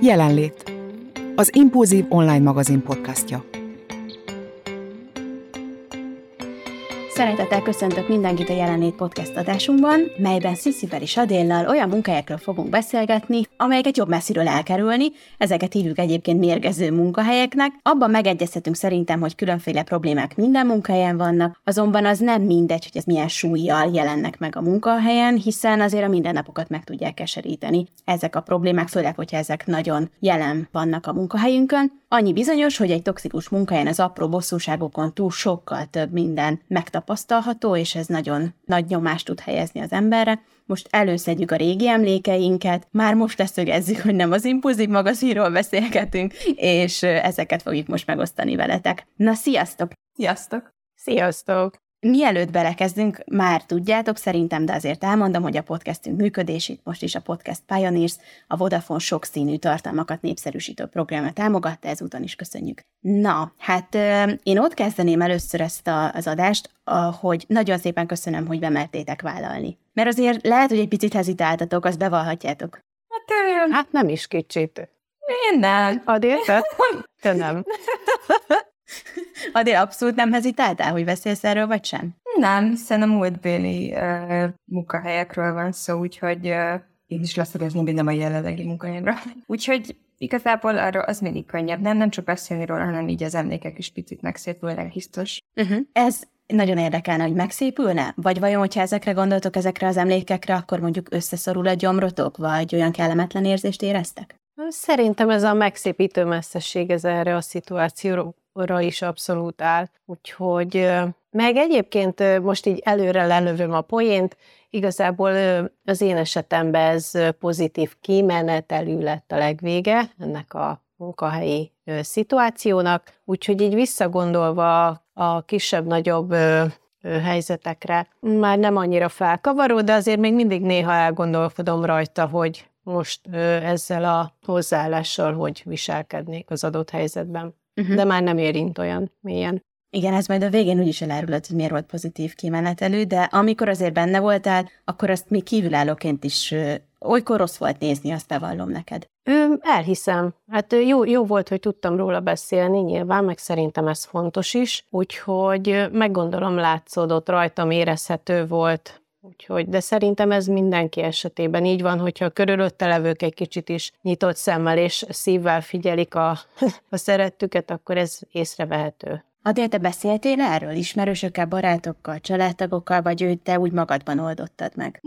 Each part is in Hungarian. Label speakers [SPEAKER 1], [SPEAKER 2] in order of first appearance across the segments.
[SPEAKER 1] Jelenlét. Az Impulzív online magazin podcastja.
[SPEAKER 2] Szeretettel köszöntök mindenkit a Jelenlét podcast adásunkban, melyben Sziszivel és Adéllal olyan munkahelyekről fogunk beszélgetni, amelyeket jobb messziről elkerülni, ezeket hívjuk egyébként mérgező munkahelyeknek. Abban megegyezhetünk szerintem, hogy különféle problémák minden munkahelyen vannak, azonban az nem mindegy, hogy ez milyen súlyjal jelennek meg a munkahelyen, hiszen azért a mindennapokat meg tudják keseríteni. Ezek a problémák, főleg, hogyha ezek nagyon jelen vannak a munkahelyünkön. Annyi bizonyos, hogy egy toxikus munkahelyen az apró bosszúságokon túl sokkal több minden megtapasztalható, és ez nagyon nagy nyomást tud helyezni az emberre. Most előszedjük a régi emlékeinket, már most leszögezzük, hogy nem az impulzív magazinról beszélgetünk, és ezeket fogjuk most megosztani veletek. Na, sziasztok!
[SPEAKER 3] Sziasztok!
[SPEAKER 4] Sziasztok!
[SPEAKER 2] Mielőtt belekezdünk, már tudjátok szerintem, de azért elmondom, hogy a podcastünk működését most is a Podcast Pioneers, a Vodafone sokszínű tartalmakat népszerűsítő programja támogatta, ezúton is köszönjük. Na, hát én ott kezdeném először ezt a, az adást, hogy nagyon szépen köszönöm, hogy bemertétek vállalni. Mert azért lehet, hogy egy picit hezitáltatok, azt bevallhatjátok.
[SPEAKER 4] Hát, hát nem is kicsit.
[SPEAKER 3] Én nem.
[SPEAKER 4] Adél, te nem.
[SPEAKER 2] Adél, abszolút nem hezitáltál, hogy beszélsz erről, vagy sem?
[SPEAKER 3] Nem, hiszen a múltbéli uh, munkahelyekről van szó, úgyhogy uh, én is leszögezni benne a jelenlegi munkahelyemre. Úgyhogy igazából arról az mindig könnyebb, nem, nem csak beszélni róla, hanem így az emlékek is picit megszépülnek, biztos.
[SPEAKER 2] Uh-huh. Ez nagyon érdekelne, hogy megszépülne? Vagy vajon, hogyha ezekre gondoltok, ezekre az emlékekre, akkor mondjuk összeszorul a gyomrotok, vagy olyan kellemetlen érzést éreztek?
[SPEAKER 4] Szerintem ez a megszépítő messzesség ez erre a szituációra is abszolút áll. Úgyhogy meg egyébként most így előre lelövöm a poént, igazából az én esetemben ez pozitív kimenetelű lett a legvége ennek a munkahelyi szituációnak, úgyhogy így visszagondolva a kisebb-nagyobb helyzetekre már nem annyira felkavaró, de azért még mindig néha elgondolkodom rajta, hogy most ezzel a hozzáállással hogy viselkednék az adott helyzetben uh-huh. de már nem érint olyan mélyen.
[SPEAKER 2] Igen, ez majd a végén úgyis elárulod, hogy miért volt pozitív kimenetelő, de amikor azért benne voltál, akkor azt még kívülállóként is olykor rossz volt nézni, azt bevallom neked.
[SPEAKER 4] Ö, elhiszem. Hát jó, jó volt, hogy tudtam róla beszélni, nyilván, meg szerintem ez fontos is, úgyhogy meggondolom látszódott rajtam, érezhető volt, Úgyhogy, de szerintem ez mindenki esetében így van, hogyha a körülötte levők egy kicsit is nyitott szemmel és szívvel figyelik a, a szerettüket, akkor ez észrevehető.
[SPEAKER 2] Adél, te beszéltél erről ismerősökkel, barátokkal, családtagokkal, vagy őt te úgy magadban oldottad meg?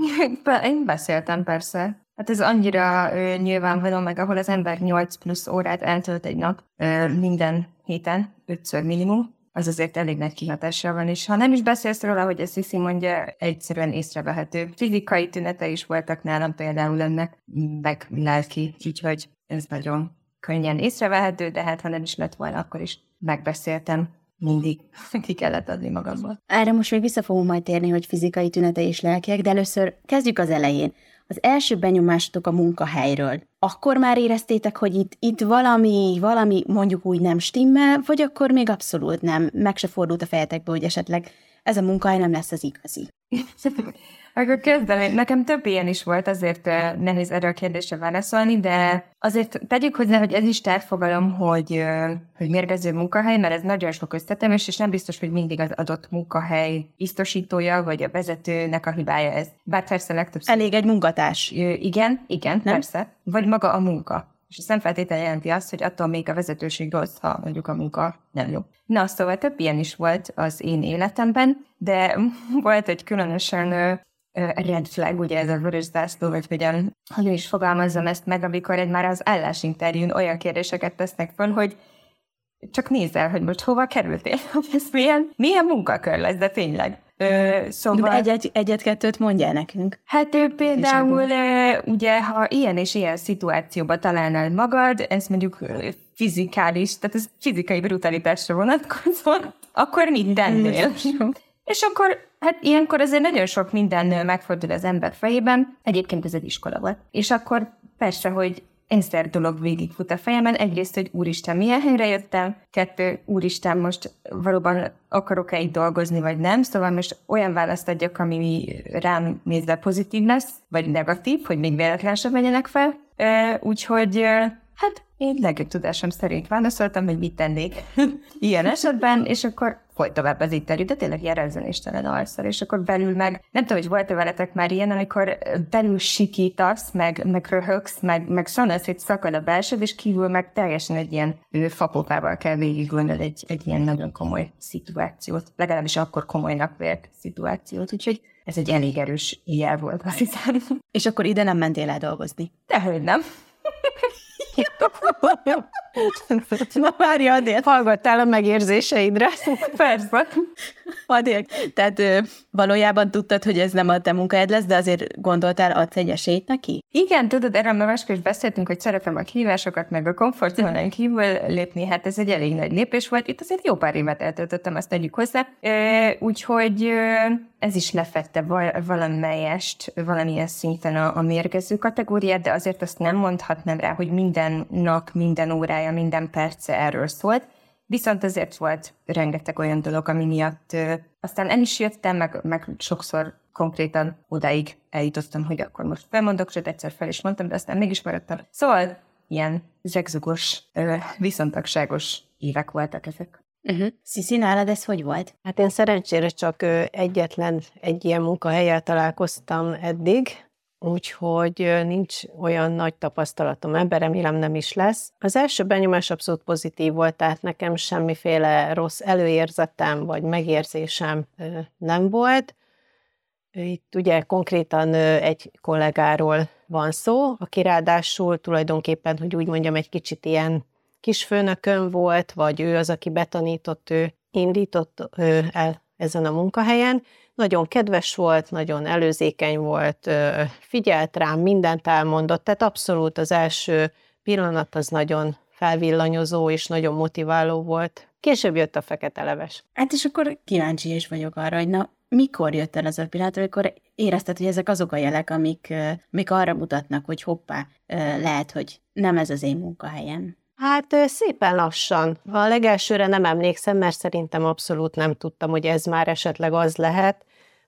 [SPEAKER 3] Én beszéltem persze. Hát ez annyira ö, nyilvánvaló meg, ahol az ember 8 plusz órát eltölt egy nap ö, minden héten, ötször minimum, az azért elég nagy kihatással van, és ha nem is beszélsz róla, hogy ezt Sziszi mondja, egyszerűen észrevehető. Fizikai tünete is voltak nálam például ennek, meg lelki, úgyhogy ez nagyon könnyen észrevehető, de hát ha nem is lett volna, akkor is megbeszéltem mindig ki kellett adni magamból.
[SPEAKER 2] Erre most még vissza fogunk majd térni, hogy fizikai tünete és lelkiek, de először kezdjük az elején az első benyomásatok a munkahelyről. Akkor már éreztétek, hogy itt, itt valami, valami mondjuk úgy nem stimmel, vagy akkor még abszolút nem, meg se fordult a fejetekbe, hogy esetleg ez a munkahely nem lesz az igazi.
[SPEAKER 3] Akkor kezdem, nekem több ilyen is volt, azért nehéz erre a kérdésre válaszolni, de azért tegyük hozzá, hogy ez is tárfogalom, hogy, hogy mérgező munkahely, mert ez nagyon sok összetemés, és nem biztos, hogy mindig az adott munkahely biztosítója, vagy a vezetőnek a hibája ez. Bár persze legtöbbször...
[SPEAKER 2] Elég egy munkatárs.
[SPEAKER 3] Igen, igen, nem? persze. Vagy maga a munka. És a szemfeltétel jelenti azt, hogy attól még a vezetőség rossz, ha mondjuk a munka nem jó. Na, szóval több ilyen is volt az én életemben, de volt egy különösen red flag, ugye ez a vörös zászló, vagy hogyan, hogy is fogalmazzam ezt meg, amikor egy már az állásinterjún olyan kérdéseket tesznek föl, hogy csak nézel, hogy most hova kerültél, hogy ez milyen, milyen munkakör lesz, de tényleg.
[SPEAKER 2] Ö, szóval... Egyet, egyet-kettőt mondja nekünk.
[SPEAKER 3] Hát ő például, ugye, ha ilyen és ilyen szituációban találnál magad, ez mondjuk fizikális, tehát ez fizikai brutalitásra vonatkozott, akkor mit tennél? És akkor, hát ilyenkor azért nagyon sok minden megfordul az ember fejében. Egyébként ez egy iskola volt. És akkor persze, hogy ezer dolog végigfut a fejemen. Egyrészt, hogy úristen, milyen helyre jöttem, kettő, úristen, most valóban akarok-e itt dolgozni, vagy nem, szóval most olyan választ adjak, ami rám nézve pozitív lesz, vagy negatív, hogy még véletlen sem menjenek fel. Úgyhogy Hát Én legjobb tudásom szerint válaszoltam, hogy mit tennék ilyen esetben, és akkor folyt tovább az interjú, de tényleg ilyen rezzenéstelen alszal, és akkor belül meg, nem tudom, hogy volt-e veletek már ilyen, amikor belül sikítasz, meg, meg röhögsz, meg, meg sanasz, hogy szakad a belsőd, és kívül meg teljesen egy ilyen fakópával kell végig gondolni egy, egy ilyen nagyon komoly szituációt, legalábbis akkor komolynak vélt szituációt, úgyhogy ez egy elég erős jel volt, azt hiszem.
[SPEAKER 2] És akkor ide nem mentél el dolgozni?
[SPEAKER 3] hogy nem. hypocrite.
[SPEAKER 2] Na várja, Adél.
[SPEAKER 4] Hallgattál a megérzéseidre?
[SPEAKER 3] Persze.
[SPEAKER 2] Adél, tehát valójában tudtad, hogy ez nem a te munkád lesz, de azért gondoltál, adsz egy esélyt neki?
[SPEAKER 3] Igen, tudod, erről már máskor is beszéltünk, hogy szeretem a kihívásokat, meg a komfortzónán kívül lépni, hát ez egy elég nagy lépés volt. Itt azért jó pár évet eltöltöttem, azt tegyük hozzá. Úgyhogy ez is lefette valamelyest, valamilyen szinten a, a mérgező kategóriát, de azért azt nem mondhatnám rá, hogy minden nap, minden órája, minden perce erről szólt. Viszont azért volt rengeteg olyan dolog, ami miatt ö, aztán el is jöttem, meg, meg sokszor konkrétan odáig eljutottam, hogy akkor most felmondok, sőt egyszer fel is mondtam, de aztán mégis maradtam. Szóval ilyen zegzugos, viszontagságos évek voltak ezek.
[SPEAKER 2] Uh-huh. Sziszi, nálad ez hogy volt?
[SPEAKER 4] Hát én szerencsére csak egyetlen egy ilyen munkahelyel találkoztam eddig, úgyhogy nincs olyan nagy tapasztalatom ebben, remélem nem is lesz. Az első benyomás abszolút pozitív volt, tehát nekem semmiféle rossz előérzetem vagy megérzésem nem volt. Itt ugye konkrétan egy kollégáról van szó, aki ráadásul tulajdonképpen, hogy úgy mondjam, egy kicsit ilyen kisfőnökön volt, vagy ő az, aki betanított, ő indított el ezen a munkahelyen. Nagyon kedves volt, nagyon előzékeny volt, figyelt rám, mindent elmondott, tehát abszolút az első pillanat az nagyon felvillanyozó és nagyon motiváló volt. Később jött a fekete leves.
[SPEAKER 2] Hát és akkor kíváncsi is vagyok arra, hogy na, mikor jött el ez a pillanat, amikor érezted, hogy ezek azok a jelek, amik, amik arra mutatnak, hogy hoppá, lehet, hogy nem ez az én munkahelyem.
[SPEAKER 4] Hát szépen lassan. A legelsőre nem emlékszem, mert szerintem abszolút nem tudtam, hogy ez már esetleg az lehet,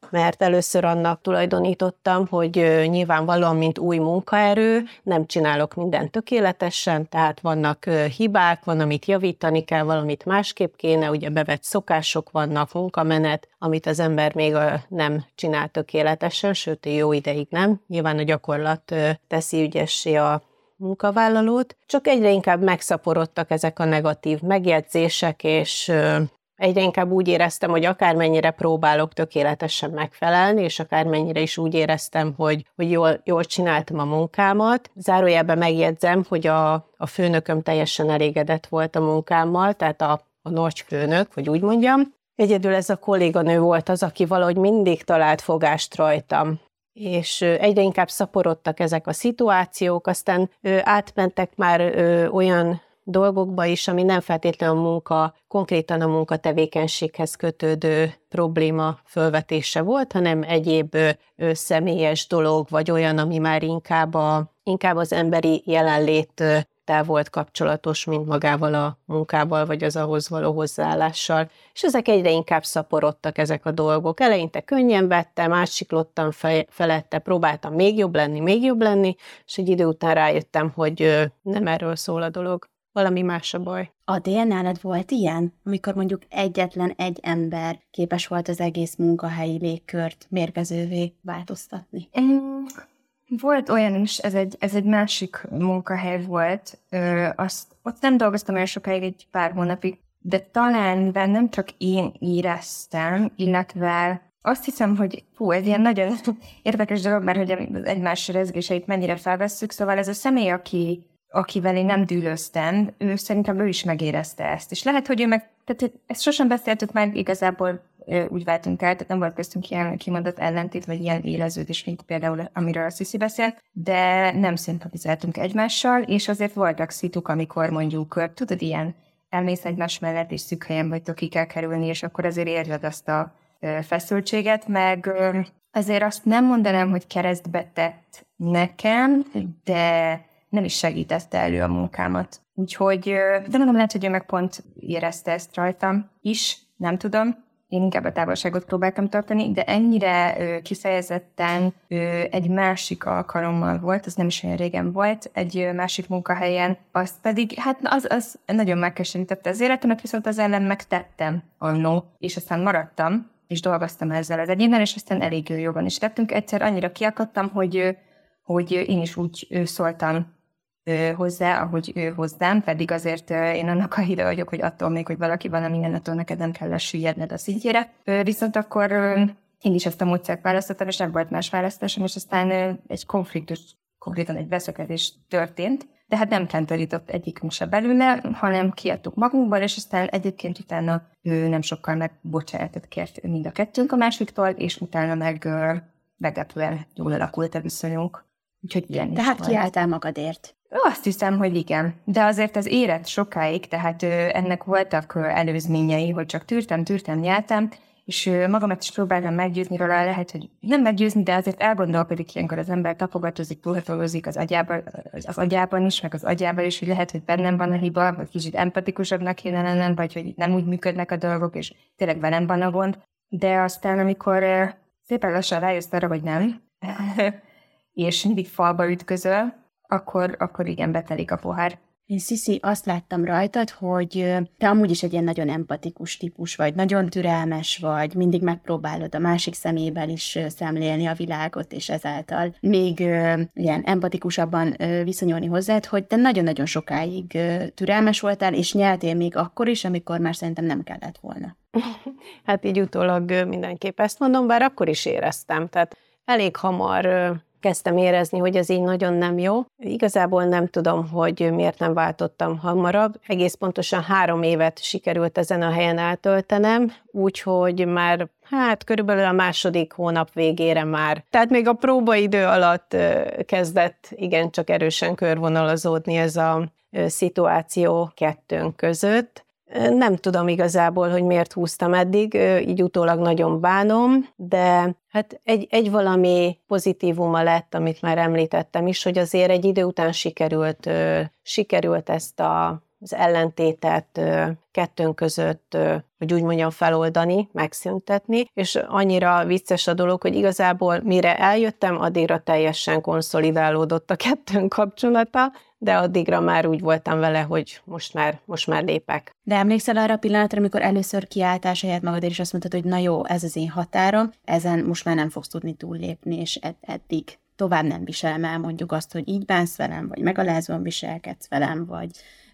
[SPEAKER 4] mert először annak tulajdonítottam, hogy nyilvánvalóan, mint új munkaerő, nem csinálok mindent tökéletesen, tehát vannak hibák, van, amit javítani kell, valamit másképp kéne, ugye bevett szokások vannak, munkamenet, amit az ember még nem csinál tökéletesen, sőt, jó ideig nem. Nyilván a gyakorlat teszi ügyessé a munkavállalót, csak egyre inkább megszaporodtak ezek a negatív megjegyzések, és egyre inkább úgy éreztem, hogy akármennyire próbálok tökéletesen megfelelni, és akármennyire is úgy éreztem, hogy, hogy jól, jól csináltam a munkámat. Zárójelben megjegyzem, hogy a, a főnököm teljesen elégedett volt a munkámmal, tehát a, a nagy főnök, hogy úgy mondjam. Egyedül ez a kolléganő volt az, aki valahogy mindig talált fogást rajtam és egyre inkább szaporodtak ezek a szituációk, aztán átmentek már olyan dolgokba is, ami nem feltétlenül a munka, konkrétan a munkatevékenységhez kötődő probléma fölvetése volt, hanem egyéb személyes dolog, vagy olyan, ami már inkább, a, inkább az emberi jelenlét tel volt kapcsolatos, mint magával a munkával, vagy az ahhoz való hozzáállással. És ezek egyre inkább szaporodtak ezek a dolgok. Eleinte könnyen vettem, átsiklottam fe, felette, próbáltam még jobb lenni, még jobb lenni, és egy idő után rájöttem, hogy nem erről szól a dolog. Valami más a baj.
[SPEAKER 2] A nálad volt ilyen, amikor mondjuk egyetlen egy ember képes volt az egész munkahelyi légkört mérgezővé változtatni?
[SPEAKER 3] Volt olyan is, ez egy, ez egy másik munkahely volt, Ö, azt, ott nem dolgoztam olyan sokáig, egy pár hónapig, de talán nem csak én éreztem, illetve azt hiszem, hogy hú, ez ilyen nagyon érdekes dolog, mert hogy egymás rezgéseit mennyire felvesszük, szóval ez a személy, aki, akivel én nem dűlöztem, ő szerintem ő is megérezte ezt. És lehet, hogy ő meg, tehát ezt sosem beszéltük meg igazából úgy váltunk el, tehát nem volt köztünk ilyen kimondott ellentét, vagy ilyen éleződés, mint például, amiről a Sziszi beszélt, de nem szimpatizáltunk egymással, és azért voltak szituk, amikor mondjuk, tudod, ilyen elmész egymás mellett, és szűk helyen vagytok, ki kell kerülni, és akkor azért érzed azt a feszültséget, meg azért azt nem mondanám, hogy keresztbe tett nekem, de nem is segítette elő a munkámat. Úgyhogy, de nem lehet, hogy ő meg pont érezte ezt rajtam is, nem tudom, én inkább a távolságot próbáltam tartani, de ennyire ö, kifejezetten ö, egy másik alkalommal volt, az nem is olyan régen volt, egy ö, másik munkahelyen, az pedig, hát az, az nagyon megkeserítette az életemet, viszont az ellen megtettem annó, és aztán maradtam, és dolgoztam ezzel az egyénnel, és aztán elég jobban is tettünk. Egyszer annyira kiakadtam, hogy, hogy én is úgy szóltam hozzá, ahogy ő hozzám, pedig azért én annak a híre vagyok, hogy attól még, hogy valaki van, amilyen attól neked nem kell lesüllyedned a szintjére. Viszont akkor én is ezt a módszert választottam, és nem volt más választásom, és aztán egy konfliktus, konkrétan egy veszekedés történt, de hát nem kántorított egyikünk se belőle, hanem kiadtuk magunkból, és aztán egyébként utána ő nem sokkal megbocsánatot kért mind a kettőnk a másiktól, és utána meg meglepően jól alakult a viszonyunk.
[SPEAKER 2] Úgyhogy ilyen Tehát kiálltál magadért.
[SPEAKER 3] Azt hiszem, hogy igen. De azért ez érett sokáig, tehát ennek voltak előzményei, hogy csak tűrtem, tűrtem, nyeltem, és magamat is próbáltam meggyőzni róla, lehet, hogy nem meggyőzni, de azért elgondolkodik ilyenkor az ember, tapogatozik, túlhatolózik az agyában, az agyában is, meg az agyában is, hogy lehet, hogy bennem van a hiba, vagy kicsit empatikusabbnak kéne lennem, vagy hogy nem úgy működnek a dolgok, és tényleg velem van a gond. De aztán, amikor szépen lassan rájössz arra, hogy nem, és mindig falba ütközöl, akkor, akkor igen, betelik a pohár.
[SPEAKER 2] Én Sziszi, azt láttam rajtad, hogy te amúgy is egy ilyen nagyon empatikus típus vagy, nagyon türelmes vagy, mindig megpróbálod a másik szemével is szemlélni a világot, és ezáltal még ilyen empatikusabban viszonyulni hozzád, hogy te nagyon-nagyon sokáig türelmes voltál, és nyeltél még akkor is, amikor már szerintem nem kellett volna.
[SPEAKER 4] Hát így utólag mindenképp ezt mondom, bár akkor is éreztem. Tehát elég hamar kezdtem érezni, hogy ez így nagyon nem jó. Igazából nem tudom, hogy miért nem váltottam hamarabb. Egész pontosan három évet sikerült ezen a helyen eltöltenem, úgyhogy már hát körülbelül a második hónap végére már. Tehát még a próbaidő alatt kezdett igencsak erősen körvonalazódni ez a szituáció kettőnk között. Nem tudom igazából, hogy miért húztam eddig, így utólag nagyon bánom, de hát egy, egy valami pozitívuma lett, amit már említettem is, hogy azért egy idő után sikerült, sikerült ezt a az ellentétet kettőnk között, hogy úgy mondjam, feloldani, megszüntetni, és annyira vicces a dolog, hogy igazából mire eljöttem, addigra teljesen konszolidálódott a kettőnk kapcsolata, de addigra már úgy voltam vele, hogy most már, most már lépek.
[SPEAKER 2] De emlékszel arra a pillanatra, amikor először kiálltál saját magadért, és azt mondtad, hogy na jó, ez az én határom, ezen most már nem fogsz tudni túllépni, és ed- eddig tovább nem viselem el mondjuk azt, hogy így bánsz velem, vagy megalázóan viselkedsz velem, vagy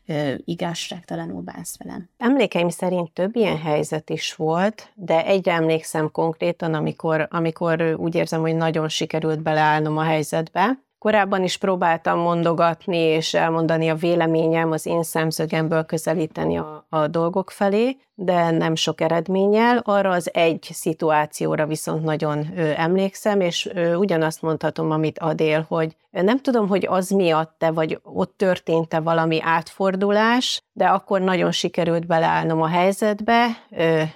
[SPEAKER 2] ö, igazságtalanul bánsz velem.
[SPEAKER 4] Emlékeim szerint több ilyen helyzet is volt, de egyre emlékszem konkrétan, amikor, amikor úgy érzem, hogy nagyon sikerült beleállnom a helyzetbe, Korábban is próbáltam mondogatni és elmondani a véleményem, az én szemszögemből közelíteni a, a dolgok felé, de nem sok eredménnyel. Arra az egy szituációra viszont nagyon emlékszem, és ugyanazt mondhatom, amit Adél, hogy nem tudom, hogy az miatt-e, vagy ott történt-e valami átfordulás, de akkor nagyon sikerült beleállnom a helyzetbe,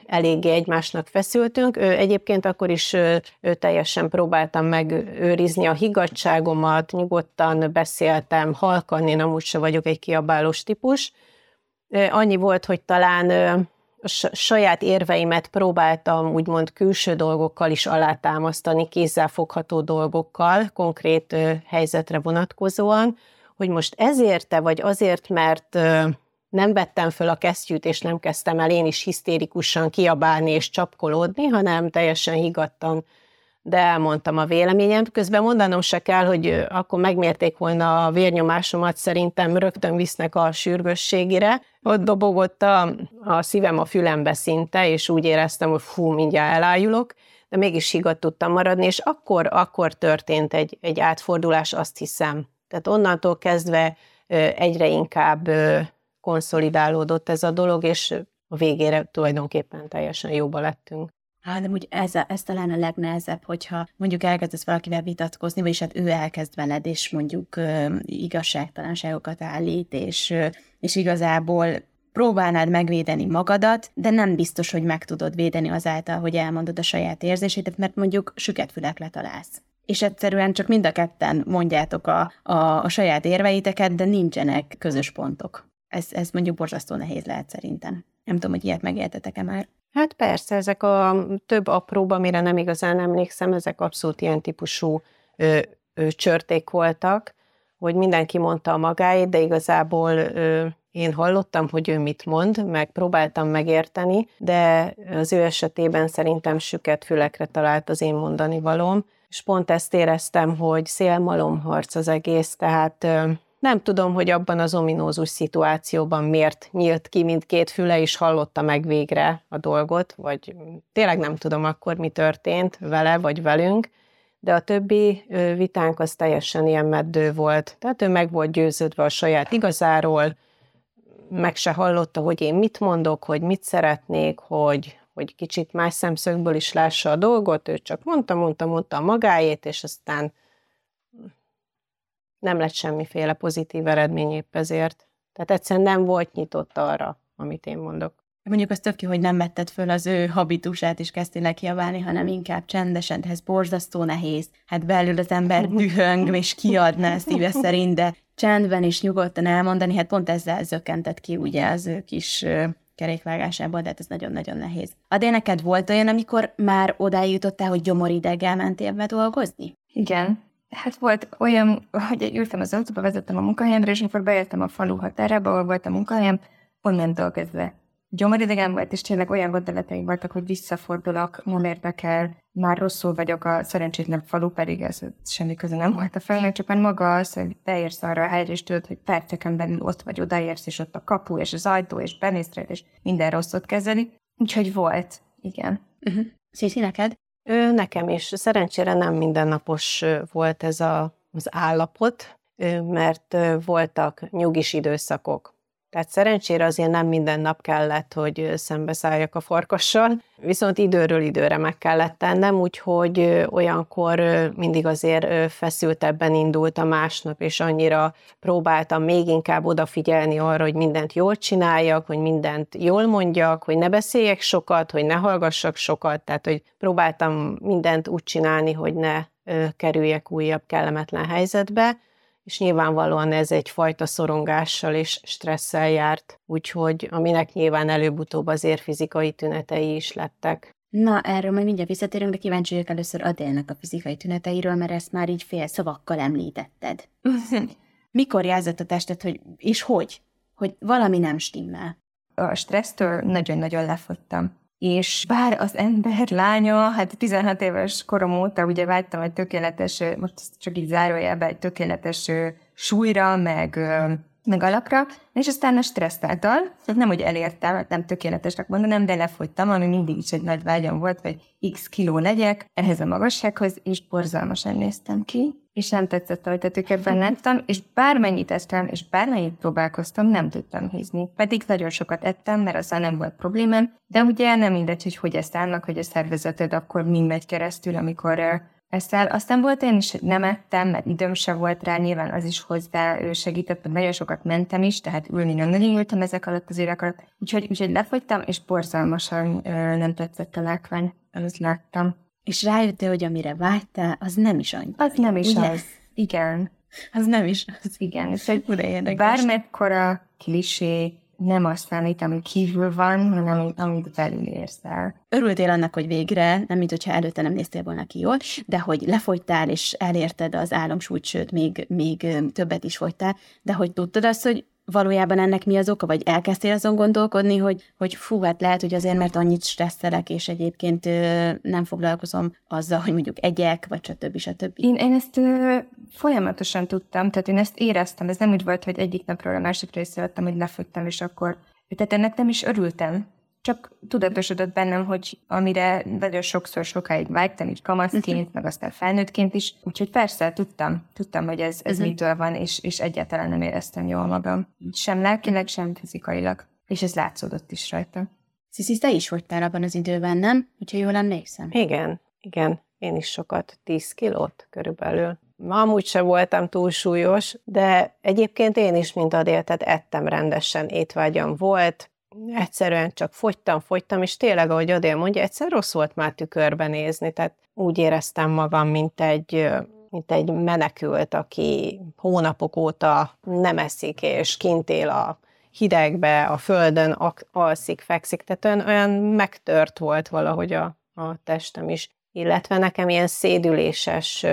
[SPEAKER 4] eléggé egymásnak feszültünk. Egyébként akkor is teljesen próbáltam megőrizni a higgadságomat, nyugodtan beszéltem, halkan, én amúgy se vagyok egy kiabálós típus. Annyi volt, hogy talán saját érveimet próbáltam úgymond külső dolgokkal is alátámasztani, kézzelfogható dolgokkal, konkrét helyzetre vonatkozóan, hogy most ezért-e, vagy azért, mert nem vettem föl a kesztyűt, és nem kezdtem el én is hisztérikusan kiabálni és csapkolódni, hanem teljesen higgadtan de elmondtam a véleményem. Közben mondanom se kell, hogy akkor megmérték volna a vérnyomásomat, szerintem rögtön visznek a sürgősségire. Ott dobogott a, a szívem a fülembe szinte, és úgy éreztem, hogy fú, mindjárt elájulok, de mégis higgadt tudtam maradni, és akkor, akkor történt egy, egy átfordulás, azt hiszem. Tehát onnantól kezdve egyre inkább konszolidálódott ez a dolog, és a végére tulajdonképpen teljesen jóba lettünk.
[SPEAKER 2] Hát, úgy ez, ez talán a legnehezebb, hogyha mondjuk elkezdesz valakivel vitatkozni, vagyis hát ő elkezd veled, és mondjuk ö, igazságtalanságokat állít, és, ö, és igazából próbálnád megvédeni magadat, de nem biztos, hogy meg tudod védeni azáltal, hogy elmondod a saját érzését, mert mondjuk süketfülekre találsz. És egyszerűen csak mind a ketten mondjátok a, a, a saját érveiteket, de nincsenek közös pontok. Ez, ez mondjuk borzasztó nehéz lehet szerintem. Nem tudom, hogy ilyet megéltetek-e már.
[SPEAKER 4] Hát persze, ezek a több apróbb, amire nem igazán emlékszem, ezek abszolút ilyen típusú ö, ö, csörték voltak, hogy mindenki mondta a magáét, de igazából ö, én hallottam, hogy ő mit mond, meg próbáltam megérteni, de az ő esetében szerintem süket fülekre talált az én mondani valóm, és pont ezt éreztem, hogy szélmalomharc az egész, tehát nem tudom, hogy abban az ominózus szituációban miért nyílt ki mindkét füle, és hallotta meg végre a dolgot, vagy tényleg nem tudom akkor, mi történt vele, vagy velünk, de a többi vitánk az teljesen ilyen meddő volt. Tehát ő meg volt győződve a saját igazáról, meg se hallotta, hogy én mit mondok, hogy mit szeretnék, hogy, hogy kicsit más szemszögből is lássa a dolgot, ő csak mondta, mondta, mondta magáét, és aztán nem lett semmiféle pozitív eredmény épp ezért. Tehát egyszerűen nem volt nyitott arra, amit én mondok.
[SPEAKER 2] Mondjuk az tök ki, hogy nem vetted föl az ő habitusát, és kezdtél nekiabálni, hanem inkább csendesen, ez borzasztó nehéz. Hát belül az ember dühöng, és kiadna szíve szerint, de csendben és nyugodtan elmondani, hát pont ezzel zökkentett ki ugye az ő kis kerékvágásából, de hát ez nagyon-nagyon nehéz. Adé, neked volt olyan, amikor már odáig jutottál, hogy gyomorideggel mentél be dolgozni?
[SPEAKER 3] Igen. Hát volt olyan, hogy ültem az autóba, vezettem a munkahelyemre, és amikor beértem a falu határába, ahol volt a munkahelyem, onnantól kezdve gyomoridegen volt, és tényleg olyan gondolataim voltak, hogy visszafordulok, nem érdekel, már rosszul vagyok a szerencsétlen falu, pedig ez semmi köze nem volt a felnek, csak már maga az, hogy beérsz arra a helyre, és tudod, hogy perceken belül ott vagy, odaérsz, és ott a kapu, és az ajtó, és benézd és minden rosszot kezeli. Úgyhogy volt, igen.
[SPEAKER 2] Uh-huh. Neked?
[SPEAKER 4] Nekem is. Szerencsére nem mindennapos volt ez a, az állapot, mert voltak nyugis időszakok. Tehát szerencsére azért nem minden nap kellett, hogy szembeszálljak a farkassal, viszont időről időre meg kellett tennem, úgyhogy olyankor mindig azért feszültebben indult a másnap, és annyira próbáltam még inkább odafigyelni arra, hogy mindent jól csináljak, hogy mindent jól mondjak, hogy ne beszéljek sokat, hogy ne hallgassak sokat, tehát hogy próbáltam mindent úgy csinálni, hogy ne kerüljek újabb kellemetlen helyzetbe, és nyilvánvalóan ez egyfajta szorongással és stresszel járt, úgyhogy aminek nyilván előbb-utóbb azért fizikai tünetei is lettek.
[SPEAKER 2] Na, erről majd mindjárt visszatérünk, de kíváncsi vagyok először Adélnek a fizikai tüneteiről, mert ezt már így fél szavakkal említetted. Mikor jelzett a tested, hogy és hogy? Hogy valami nem stimmel.
[SPEAKER 3] A stressztől nagyon-nagyon lefogytam. És bár az ember lánya, hát 16 éves korom óta ugye vágytam egy tökéletes, most csak így zárójelbe, egy tökéletes súlyra, meg, meg alakra, és aztán a stressz által, nem, hogy elértem, hát nem tökéletesnek mondanám, de lefogytam, ami mindig is egy nagy vágyam volt, hogy x kiló legyek ehhez a magassághoz, és borzalmasan néztem ki és nem tetszett, hogy tetőkben lettem, és bármennyit ettem, és bármennyit próbálkoztam, nem tudtam hízni. Pedig nagyon sokat ettem, mert azzal nem volt problémám, de ugye nem mindegy, hogy hogy ezt állnak, hogy a szervezeted akkor mind megy keresztül, amikor eszel. Aztán volt én is, nem ettem, mert időm se volt rá, nyilván az is hozzá segített, mert nagyon sokat mentem is, tehát ülni nem nagyon ültem ezek alatt az évek alatt. Úgyhogy, úgyhogy lefogytam, és borzalmasan nem tetszett a lákvány, azt láttam.
[SPEAKER 2] És rájöttél, hogy amire vágytál, az nem is annyi.
[SPEAKER 3] Az nem is ugye? az. Igen.
[SPEAKER 2] Az nem is az.
[SPEAKER 3] Igen. Ez egy bármekkora klisé nem azt számít, ami kívül van, hanem amit, amit belül érsz el.
[SPEAKER 2] Örültél annak, hogy végre, nem mint hogyha előtte nem néztél volna ki jól, de hogy lefogytál és elérted az álomsúlyt, sőt, még, még többet is fogytál, de hogy tudtad azt, hogy valójában ennek mi az oka, vagy elkezdtél azon gondolkodni, hogy, hogy fú, hát lehet, hogy azért, mert annyit stresszelek, és egyébként ö, nem foglalkozom azzal, hogy mondjuk egyek, vagy stb. stb.
[SPEAKER 3] Én, én ezt ö, folyamatosan tudtam, tehát én ezt éreztem, ez nem úgy volt, hogy egyik napról a másikra észrevettem, hogy lefogytam, és akkor tehát ennek nem is örültem csak tudatosodott bennem, hogy amire nagyon sokszor sokáig vágytam, így kamaszként, uh-huh. meg aztán felnőttként is. Úgyhogy persze, tudtam, tudtam, hogy ez, ez uh-huh. mitől van, és, és egyáltalán nem éreztem jól magam. Sem lelkileg, sem fizikailag. És ez látszódott is rajta.
[SPEAKER 2] Sziszi, te is voltál abban az időben, nem? Úgyhogy jól emlékszem.
[SPEAKER 4] Igen, igen. Én is sokat, 10 kilót körülbelül. Amúgy sem voltam túl súlyos, de egyébként én is, mint Adél, tehát ettem rendesen, étvágyam volt, egyszerűen csak fogytam, fogytam, és tényleg, ahogy Adél mondja, egyszer rossz volt már tükörben nézni, tehát úgy éreztem magam, mint egy, mint egy menekült, aki hónapok óta nem eszik, és kint él a hidegbe, a földön alszik, fekszik, tehát olyan, olyan megtört volt valahogy a, a testem is. Illetve nekem ilyen szédüléses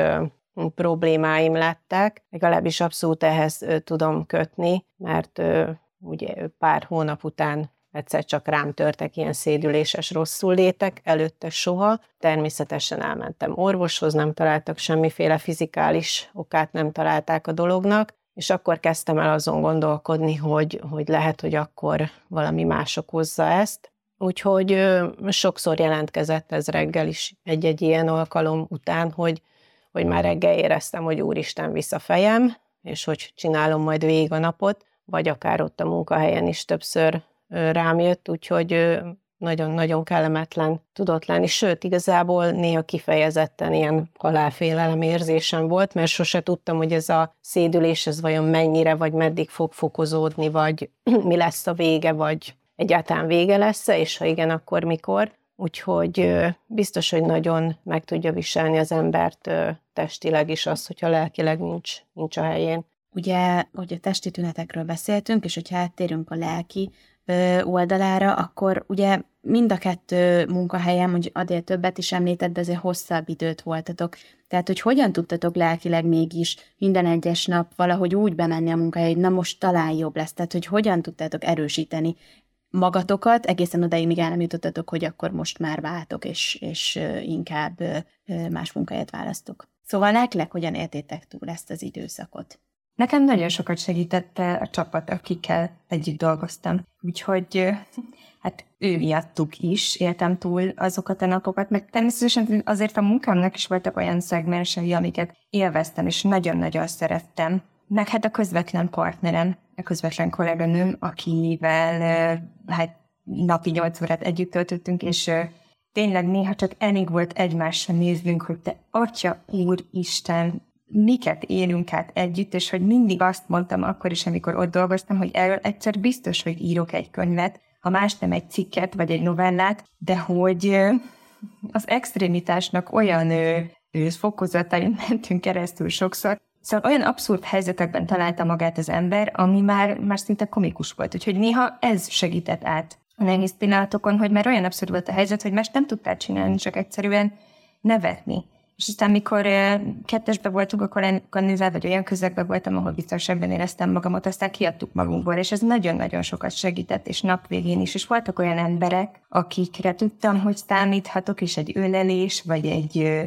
[SPEAKER 4] problémáim lettek, legalábbis abszolút ehhez tudom kötni, mert ugye pár hónap után egyszer csak rám törtek ilyen szédüléses rosszul létek, előtte soha. Természetesen elmentem orvoshoz, nem találtak semmiféle fizikális okát, nem találták a dolognak, és akkor kezdtem el azon gondolkodni, hogy, hogy lehet, hogy akkor valami más okozza ezt. Úgyhogy sokszor jelentkezett ez reggel is egy-egy ilyen alkalom után, hogy, hogy már reggel éreztem, hogy úristen visz a fejem, és hogy csinálom majd végig a napot, vagy akár ott a munkahelyen is többször rám jött, úgyhogy nagyon-nagyon kellemetlen tudott lenni, sőt, igazából néha kifejezetten ilyen halálfélelem érzésem volt, mert sose tudtam, hogy ez a szédülés, ez vajon mennyire, vagy meddig fog fokozódni, vagy mi lesz a vége, vagy egyáltalán vége lesz-e, és ha igen, akkor mikor. Úgyhogy biztos, hogy nagyon meg tudja viselni az embert testileg is az, hogyha lelkileg nincs, nincs a helyén.
[SPEAKER 2] Ugye, hogy a testi tünetekről beszéltünk, és hogyha áttérünk a lelki oldalára, akkor ugye mind a kettő munkahelyem, hogy adél többet is említett, de azért hosszabb időt voltatok. Tehát, hogy hogyan tudtatok lelkileg mégis minden egyes nap valahogy úgy bemenni a munkahelyre, hogy na most talán jobb lesz. Tehát, hogy hogyan tudtátok erősíteni magatokat, egészen odaig, míg el nem jutottatok, hogy akkor most már váltok, és, és inkább más munkahelyet választok. Szóval lelkileg hogyan éltétek túl ezt az időszakot?
[SPEAKER 3] Nekem nagyon sokat segítette a csapat, akikkel együtt dolgoztam. Úgyhogy hát ő miattuk is éltem túl azokat a napokat, meg természetesen azért a munkámnak is voltak olyan szegmensei, amiket élveztem, és nagyon-nagyon szerettem. Meg hát a közvetlen partnerem, a közvetlen kolléganőm, akivel hát napi nyolc órát együtt töltöttünk, és tényleg néha csak elég volt egymásra néznünk, hogy te atya, úr, Isten, miket élünk át együtt, és hogy mindig azt mondtam akkor is, amikor ott dolgoztam, hogy erről egyszer biztos, hogy írok egy könyvet, ha más nem egy cikket, vagy egy novellát, de hogy az extrémitásnak olyan fokozatain mentünk keresztül sokszor, Szóval olyan abszurd helyzetekben találta magát az ember, ami már, már szinte komikus volt. Úgyhogy néha ez segített át a nehéz pillanatokon, hogy már olyan abszurd volt a helyzet, hogy más nem tudtál csinálni, csak egyszerűen nevetni. És aztán, mikor kettesbe voltunk, akkor kannizel, vagy olyan közegben voltam, ahol biztosabban éreztem magamat, aztán kiadtuk magunkból, és ez nagyon-nagyon sokat segített, és nap végén is. És voltak olyan emberek, akikre tudtam, hogy számíthatok, és egy ölelés, vagy egy ö,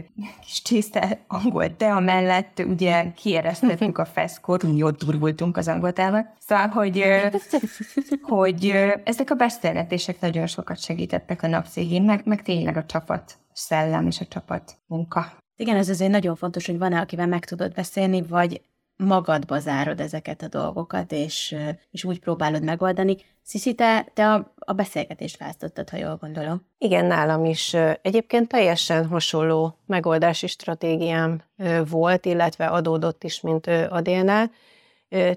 [SPEAKER 3] kis csésze angol tea mellett, ugye kiéreztettük a feszkot, úgy ott durvultunk az angoltával. Szóval, hogy, ö, hogy ö, ezek a beszélgetések nagyon sokat segítettek a nap végén, meg, meg tényleg a csapat szellem és a csapat munka.
[SPEAKER 2] Igen, ez azért nagyon fontos, hogy van-e, akivel meg tudod beszélni, vagy magadba zárod ezeket a dolgokat, és, és úgy próbálod megoldani. Sziszi, te, te a, a beszélgetést választottad, ha jól gondolom.
[SPEAKER 4] Igen, nálam is egyébként teljesen hasonló megoldási stratégiám volt, illetve adódott is, mint Adélnál.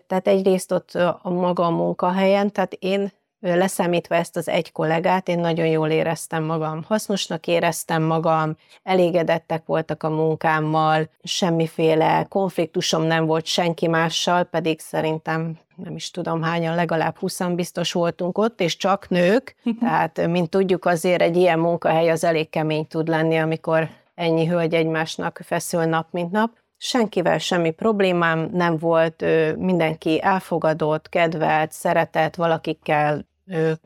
[SPEAKER 4] Tehát egyrészt ott a maga munkahelyen, tehát én leszámítva ezt az egy kollégát, én nagyon jól éreztem magam, hasznosnak éreztem magam, elégedettek voltak a munkámmal, semmiféle konfliktusom nem volt senki mással, pedig szerintem nem is tudom hányan, legalább 20 biztos voltunk ott, és csak nők, tehát mint tudjuk azért egy ilyen munkahely az elég kemény tud lenni, amikor ennyi hölgy egymásnak feszül nap, mint nap. Senkivel semmi problémám nem volt, mindenki elfogadott, kedvelt, szeretett, valakikkel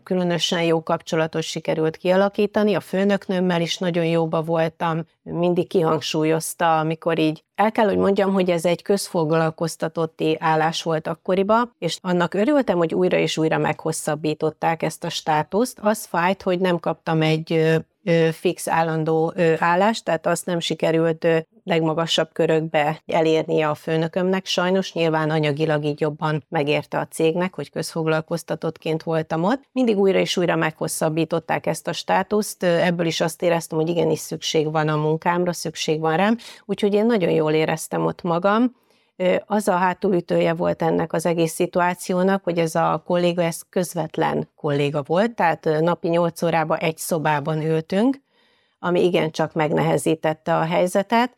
[SPEAKER 4] különösen jó kapcsolatot sikerült kialakítani, a főnöknőmmel is nagyon jóba voltam, mindig kihangsúlyozta, amikor így el kell, hogy mondjam, hogy ez egy közfoglalkoztatotti állás volt akkoriban, és annak örültem, hogy újra és újra meghosszabbították ezt a státuszt. Az fájt, hogy nem kaptam egy fix állandó állást, tehát azt nem sikerült legmagasabb körökbe elérnie a főnökömnek. Sajnos nyilván anyagilag így jobban megérte a cégnek, hogy közfoglalkoztatottként voltam ott. Mindig újra és újra meghosszabbították ezt a státuszt, ebből is azt éreztem, hogy igenis szükség van a munkámra, szükség van rám, úgyhogy én nagyon jól éreztem ott magam, az a hátulütője volt ennek az egész szituációnak, hogy ez a kolléga, ez közvetlen kolléga volt, tehát napi 8 órában egy szobában ültünk, ami igencsak megnehezítette a helyzetet.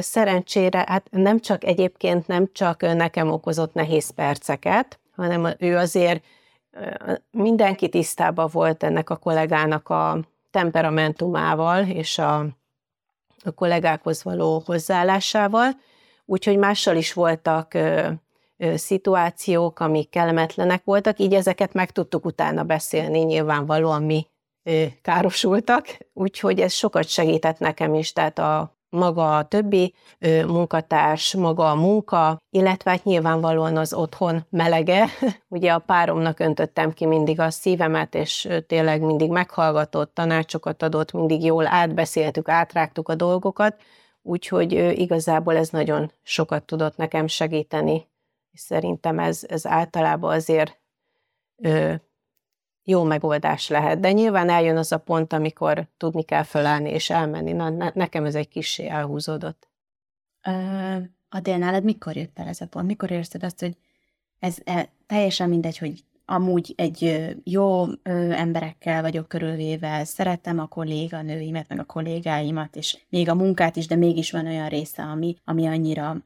[SPEAKER 4] Szerencsére, hát nem csak egyébként nem csak nekem okozott nehéz perceket, hanem ő azért mindenki tisztában volt ennek a kollégának a temperamentumával és a, a kollégákhoz való hozzáállásával, úgyhogy mással is voltak ö, ö, szituációk, amik kellemetlenek voltak, így ezeket meg tudtuk utána beszélni, nyilvánvalóan mi ö, károsultak, úgyhogy ez sokat segített nekem is, tehát a maga a többi ö, munkatárs, maga a munka, illetve hát nyilvánvalóan az otthon melege. Ugye a páromnak öntöttem ki mindig a szívemet, és tényleg mindig meghallgatott, tanácsokat adott, mindig jól átbeszéltük, átrágtuk a dolgokat, úgyhogy ö, igazából ez nagyon sokat tudott nekem segíteni, és szerintem ez, ez általában azért ö, jó megoldás lehet. De nyilván eljön az a pont, amikor tudni kell fölállni és elmenni. Na, ne, nekem ez egy kicsi elhúzódott.
[SPEAKER 2] Adél, nálad mikor jött el ez a pont? Mikor érzted azt, hogy ez e, teljesen mindegy, hogy amúgy egy jó emberekkel vagyok körülvéve, szeretem a kolléganőimet, meg a kollégáimat, és még a munkát is, de mégis van olyan része, ami, ami annyira,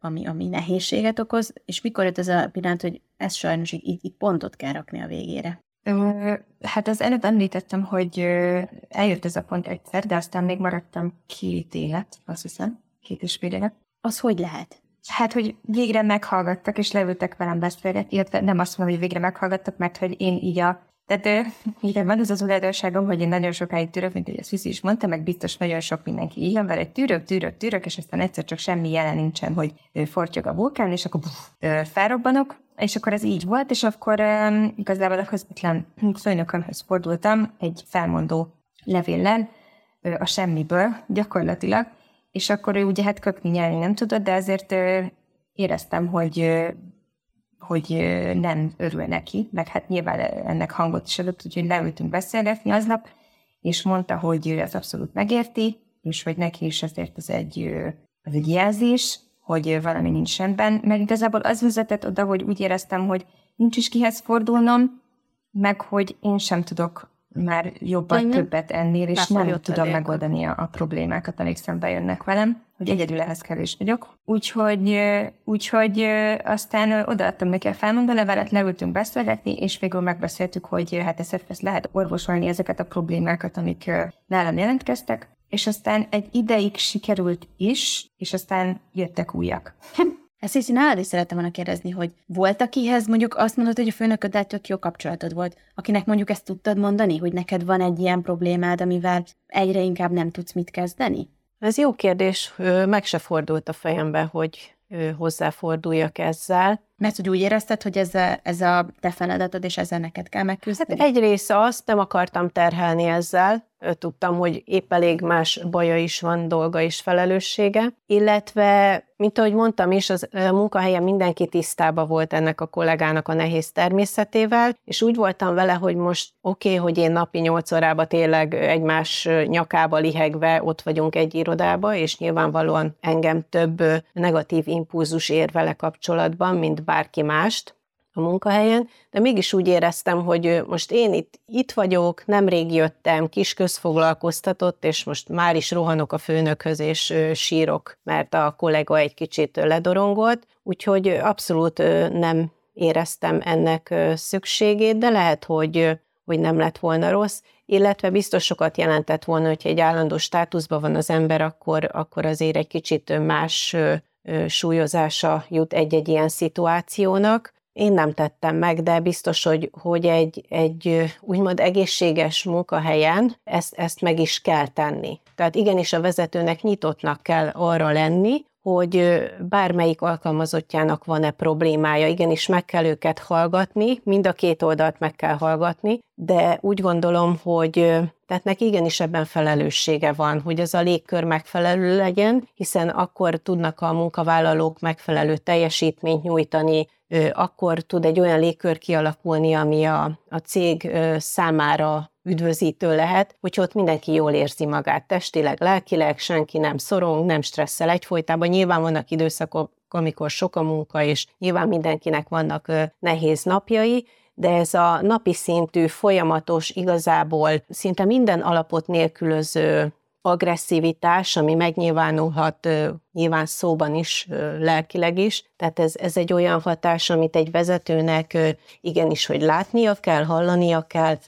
[SPEAKER 2] ami, ami nehézséget okoz, és mikor jött ez a pillanat, hogy ez sajnos így, így pontot kell rakni a végére?
[SPEAKER 3] Hát az előbb említettem, hogy eljött ez a pont egyszer, de aztán még maradtam két élet, azt hiszem, két és fél élet.
[SPEAKER 2] Az hogy lehet?
[SPEAKER 3] Hát, hogy végre meghallgattak, és leültek velem beszélgetni, illetve nem azt mondom, hogy végre meghallgattak, mert hogy én így a tehát igen, van ez az tulajdonságom, hogy én nagyon sokáig tűrök, mint hogy a Sziszi is mondta, meg biztos nagyon sok mindenki van, egy tűrök, tűrök, tűrök, és aztán egyszer csak semmi jelen nincsen, hogy fortyog a vulkán, és akkor buf, felrobbanok, és akkor ez így volt, és akkor um, igazából a közvetlen főnökömhöz fordultam egy felmondó levéllel a semmiből gyakorlatilag, és akkor ő ugye hát köpni nyelni nem tudott, de azért éreztem, hogy hogy nem örül neki, meg hát nyilván ennek hangot is adott, úgyhogy leültünk beszélgetni aznap, és mondta, hogy ez abszolút megérti, és hogy neki is ezért az egy, az egy jelzés, hogy valami nincs rendben, mert igazából az vezetett oda, hogy úgy éreztem, hogy nincs is kihez fordulnom, meg hogy én sem tudok már jobban Ennyi. többet ennél, és Már nem tudom megoldani a, a problémákat, amik szembe jönnek velem, hogy egyedül ehhez kevés vagyok. Úgyhogy, úgyhogy aztán odaadtam neki a felmondó levelet, leültünk beszélgetni, és végül megbeszéltük, hogy hát ezt, ezt lehet orvosolni ezeket a problémákat, amik nálam jelentkeztek, és aztán egy ideig sikerült is, és aztán jöttek újak.
[SPEAKER 2] Ezt is nálad is szerettem volna kérdezni, hogy volt, akihez mondjuk azt mondod, hogy a főnököddel tök jó kapcsolatod volt, akinek mondjuk ezt tudtad mondani, hogy neked van egy ilyen problémád, amivel egyre inkább nem tudsz mit kezdeni?
[SPEAKER 4] Ez jó kérdés, meg se fordult a fejembe, hogy hozzáforduljak ezzel.
[SPEAKER 2] Mert hogy úgy érezted, hogy ez a, ez a te feladatod, és ezzel neked kell megküzdeni?
[SPEAKER 4] Hát egy része azt, nem akartam terhelni ezzel, tudtam, hogy épp elég más baja is van, dolga is felelőssége, illetve, mint ahogy mondtam is, az munkahelyen mindenki tisztába volt ennek a kollégának a nehéz természetével, és úgy voltam vele, hogy most oké, okay, hogy én napi nyolc órába tényleg egymás nyakába lihegve ott vagyunk egy irodába, és nyilvánvalóan engem több negatív impulzus ér vele kapcsolatban, mint bárki mást, a munkahelyen, de mégis úgy éreztem, hogy most én itt, itt vagyok, nemrég jöttem, kis közfoglalkoztatott, és most már is rohanok a főnökhöz, és sírok, mert a kollega egy kicsit ledorongolt, úgyhogy abszolút nem éreztem ennek szükségét, de lehet, hogy, hogy nem lett volna rossz, illetve biztos sokat jelentett volna, hogyha egy állandó státuszban van az ember, akkor, akkor azért egy kicsit más súlyozása jut egy-egy ilyen szituációnak. Én nem tettem meg, de biztos, hogy, hogy egy, egy úgymond egészséges munkahelyen ezt, ezt meg is kell tenni. Tehát igenis a vezetőnek nyitottnak kell arra lenni, hogy bármelyik alkalmazottjának van-e problémája, igenis meg kell őket hallgatni, mind a két oldalt meg kell hallgatni, de úgy gondolom, hogy tehát neki igenis ebben felelőssége van, hogy ez a légkör megfelelő legyen, hiszen akkor tudnak a munkavállalók megfelelő teljesítményt nyújtani, akkor tud egy olyan légkör kialakulni, ami a, a cég számára üdvözítő lehet, hogy ott mindenki jól érzi magát testileg, lelkileg, senki nem szorong, nem stresszel egyfolytában. Nyilván vannak időszakok, amikor sok a munka, és nyilván mindenkinek vannak nehéz napjai, de ez a napi szintű, folyamatos, igazából szinte minden alapot nélkülöző agresszivitás, ami megnyilvánulhat nyilván szóban is, lelkileg is. Tehát ez, ez egy olyan hatás, amit egy vezetőnek igenis, hogy látnia kell, hallania kell,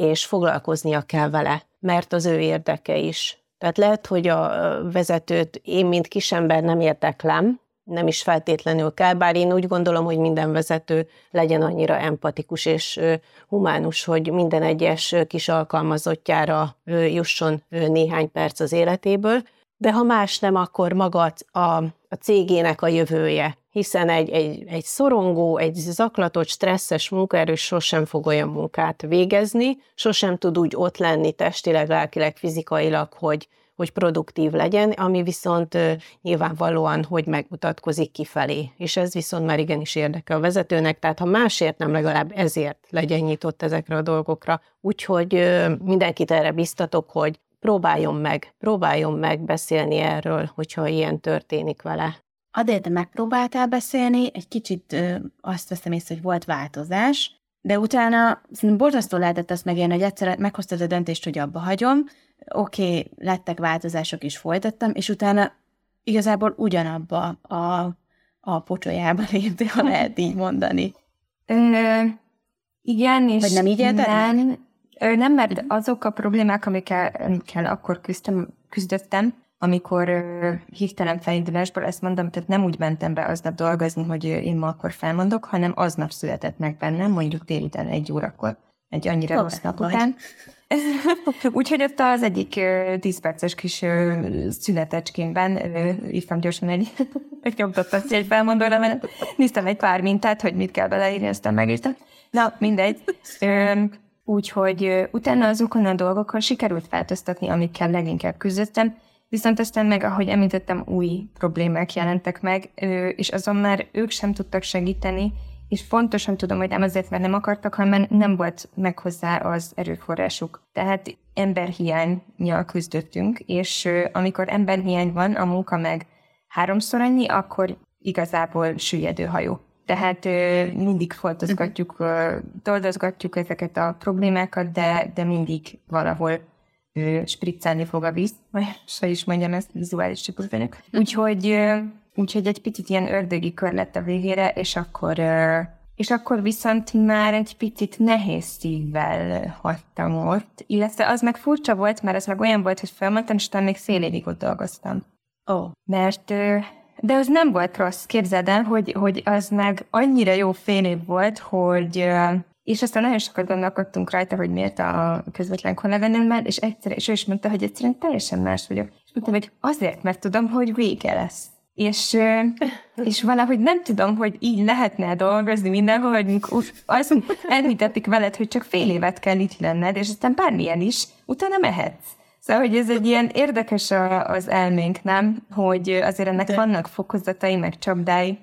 [SPEAKER 4] és foglalkoznia kell vele, mert az ő érdeke is. Tehát lehet, hogy a vezetőt én, mint kisember nem érdeklem, nem is feltétlenül kell, bár én úgy gondolom, hogy minden vezető legyen annyira empatikus és humánus, hogy minden egyes kis alkalmazottjára jusson néhány perc az életéből, de ha más nem, akkor maga a, a cégének a jövője, hiszen egy, egy, egy szorongó, egy zaklatott, stresszes munkaerő sosem fog olyan munkát végezni, sosem tud úgy ott lenni testileg, lelkileg, fizikailag, hogy, hogy produktív legyen, ami viszont nyilvánvalóan, hogy megmutatkozik kifelé. És ez viszont már igenis érdekel a vezetőnek, tehát ha másért nem, legalább ezért legyen nyitott ezekre a dolgokra. Úgyhogy mindenkit erre biztatok, hogy próbáljon meg, próbáljon meg beszélni erről, hogyha ilyen történik vele.
[SPEAKER 2] Adél, te megpróbáltál beszélni, egy kicsit ö, azt veszem észre, hogy volt változás, de utána szerintem borzasztó lehetett azt megélni, hogy egyszer meghoztad a döntést, hogy abba hagyom, oké, okay, lettek változások is folytattam, és utána igazából ugyanabba a, a pocsolyába léptél, ha lehet így mondani.
[SPEAKER 3] Ö, igen, és
[SPEAKER 2] Vagy nem így
[SPEAKER 3] nem, ö, nem, mert azok a problémák, amikkel, amikkel akkor küzdtem, küzdöttem, amikor hirtelen felindulásból ezt mondom, tehát nem úgy mentem be aznap dolgozni, hogy én ma akkor felmondok, hanem aznap született meg bennem, mondjuk délután egy órakor, egy annyira Hol rossz nap vagy. után. Úgyhogy ott az egyik tíz perces kis szünetecskémben írtam gyorsan egy, egy nyomtattat egy felmondóra, mert néztem egy pár mintát, hogy mit kell beleírni, aztán megírtam. Na, mindegy. Úgyhogy utána azokon a dolgokon sikerült változtatni, amikkel leginkább küzdöttem, Viszont aztán meg, ahogy említettem, új problémák jelentek meg, és azon már ők sem tudtak segíteni, és pontosan tudom, hogy nem azért, mert nem akartak, hanem nem volt meg hozzá az erőforrásuk. Tehát emberhiányjal küzdöttünk, és amikor emberhiány van, a munka meg háromszor annyi, akkor igazából süllyedő hajó. Tehát mindig foltozgatjuk, toldozgatjuk ezeket a problémákat, de, de mindig valahol spriccelni fog a víz, vagy se is mondjam ezt, vizuális típus vagyok. Úgyhogy, úgyhogy egy picit ilyen ördögi kör lett a végére, és akkor és akkor viszont már egy picit nehéz szívvel hagytam ott, illetve az meg furcsa volt, mert az meg olyan volt, hogy felmondtam, és utána még fél évig ott dolgoztam.
[SPEAKER 2] Ó. Oh.
[SPEAKER 3] Mert, de az nem volt rossz, képzeld el, hogy, hogy az meg annyira jó fél év volt, hogy és aztán nagyon sokat gondolkodtunk rajta, hogy miért a közvetlen kolléganőmmel, és egyszer, és ő is mondta, hogy egyszerűen teljesen más vagyok. És mondtam, hogy azért, mert tudom, hogy vége lesz. És, és valahogy nem tudom, hogy így lehetne dolgozni mindenhol, hogy azt elmítették veled, hogy csak fél évet kell itt lenned, és aztán bármilyen is, utána mehetsz. Szóval, hogy ez egy ilyen érdekes az elménk, nem? Hogy azért ennek De... vannak fokozatai, meg csapdái,